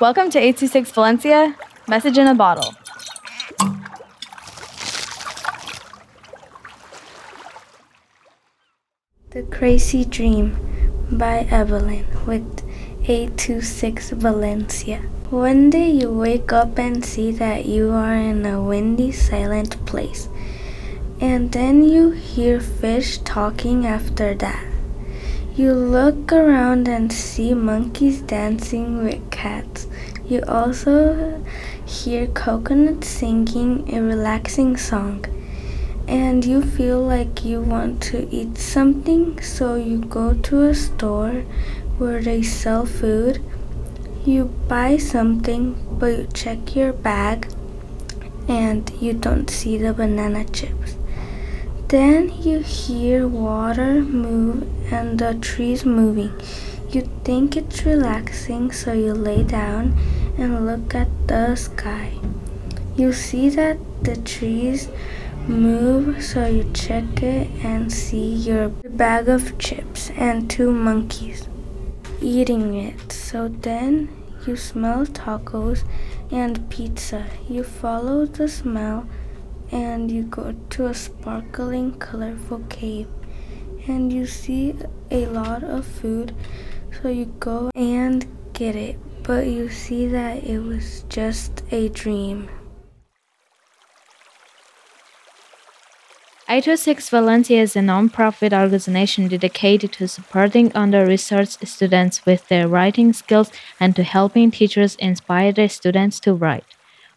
Welcome to 826 Valencia, message in a bottle. The Crazy Dream by Evelyn with 826 Valencia. One day you wake up and see that you are in a windy, silent place. And then you hear fish talking after that. You look around and see monkeys dancing with cats. You also hear coconuts singing a relaxing song. And you feel like you want to eat something, so you go to a store where they sell food. You buy something, but you check your bag and you don't see the banana chips. Then you hear water move and the trees moving. You think it's relaxing, so you lay down and look at the sky. You see that the trees move, so you check it and see your bag of chips and two monkeys eating it. So then you smell tacos and pizza. You follow the smell and you go to a sparkling, colorful cave. And you see a lot of food, so you go and get it. But you see that it was just a dream. 826 Valencia is a non-profit organization dedicated to supporting under-researched students with their writing skills and to helping teachers inspire their students to write.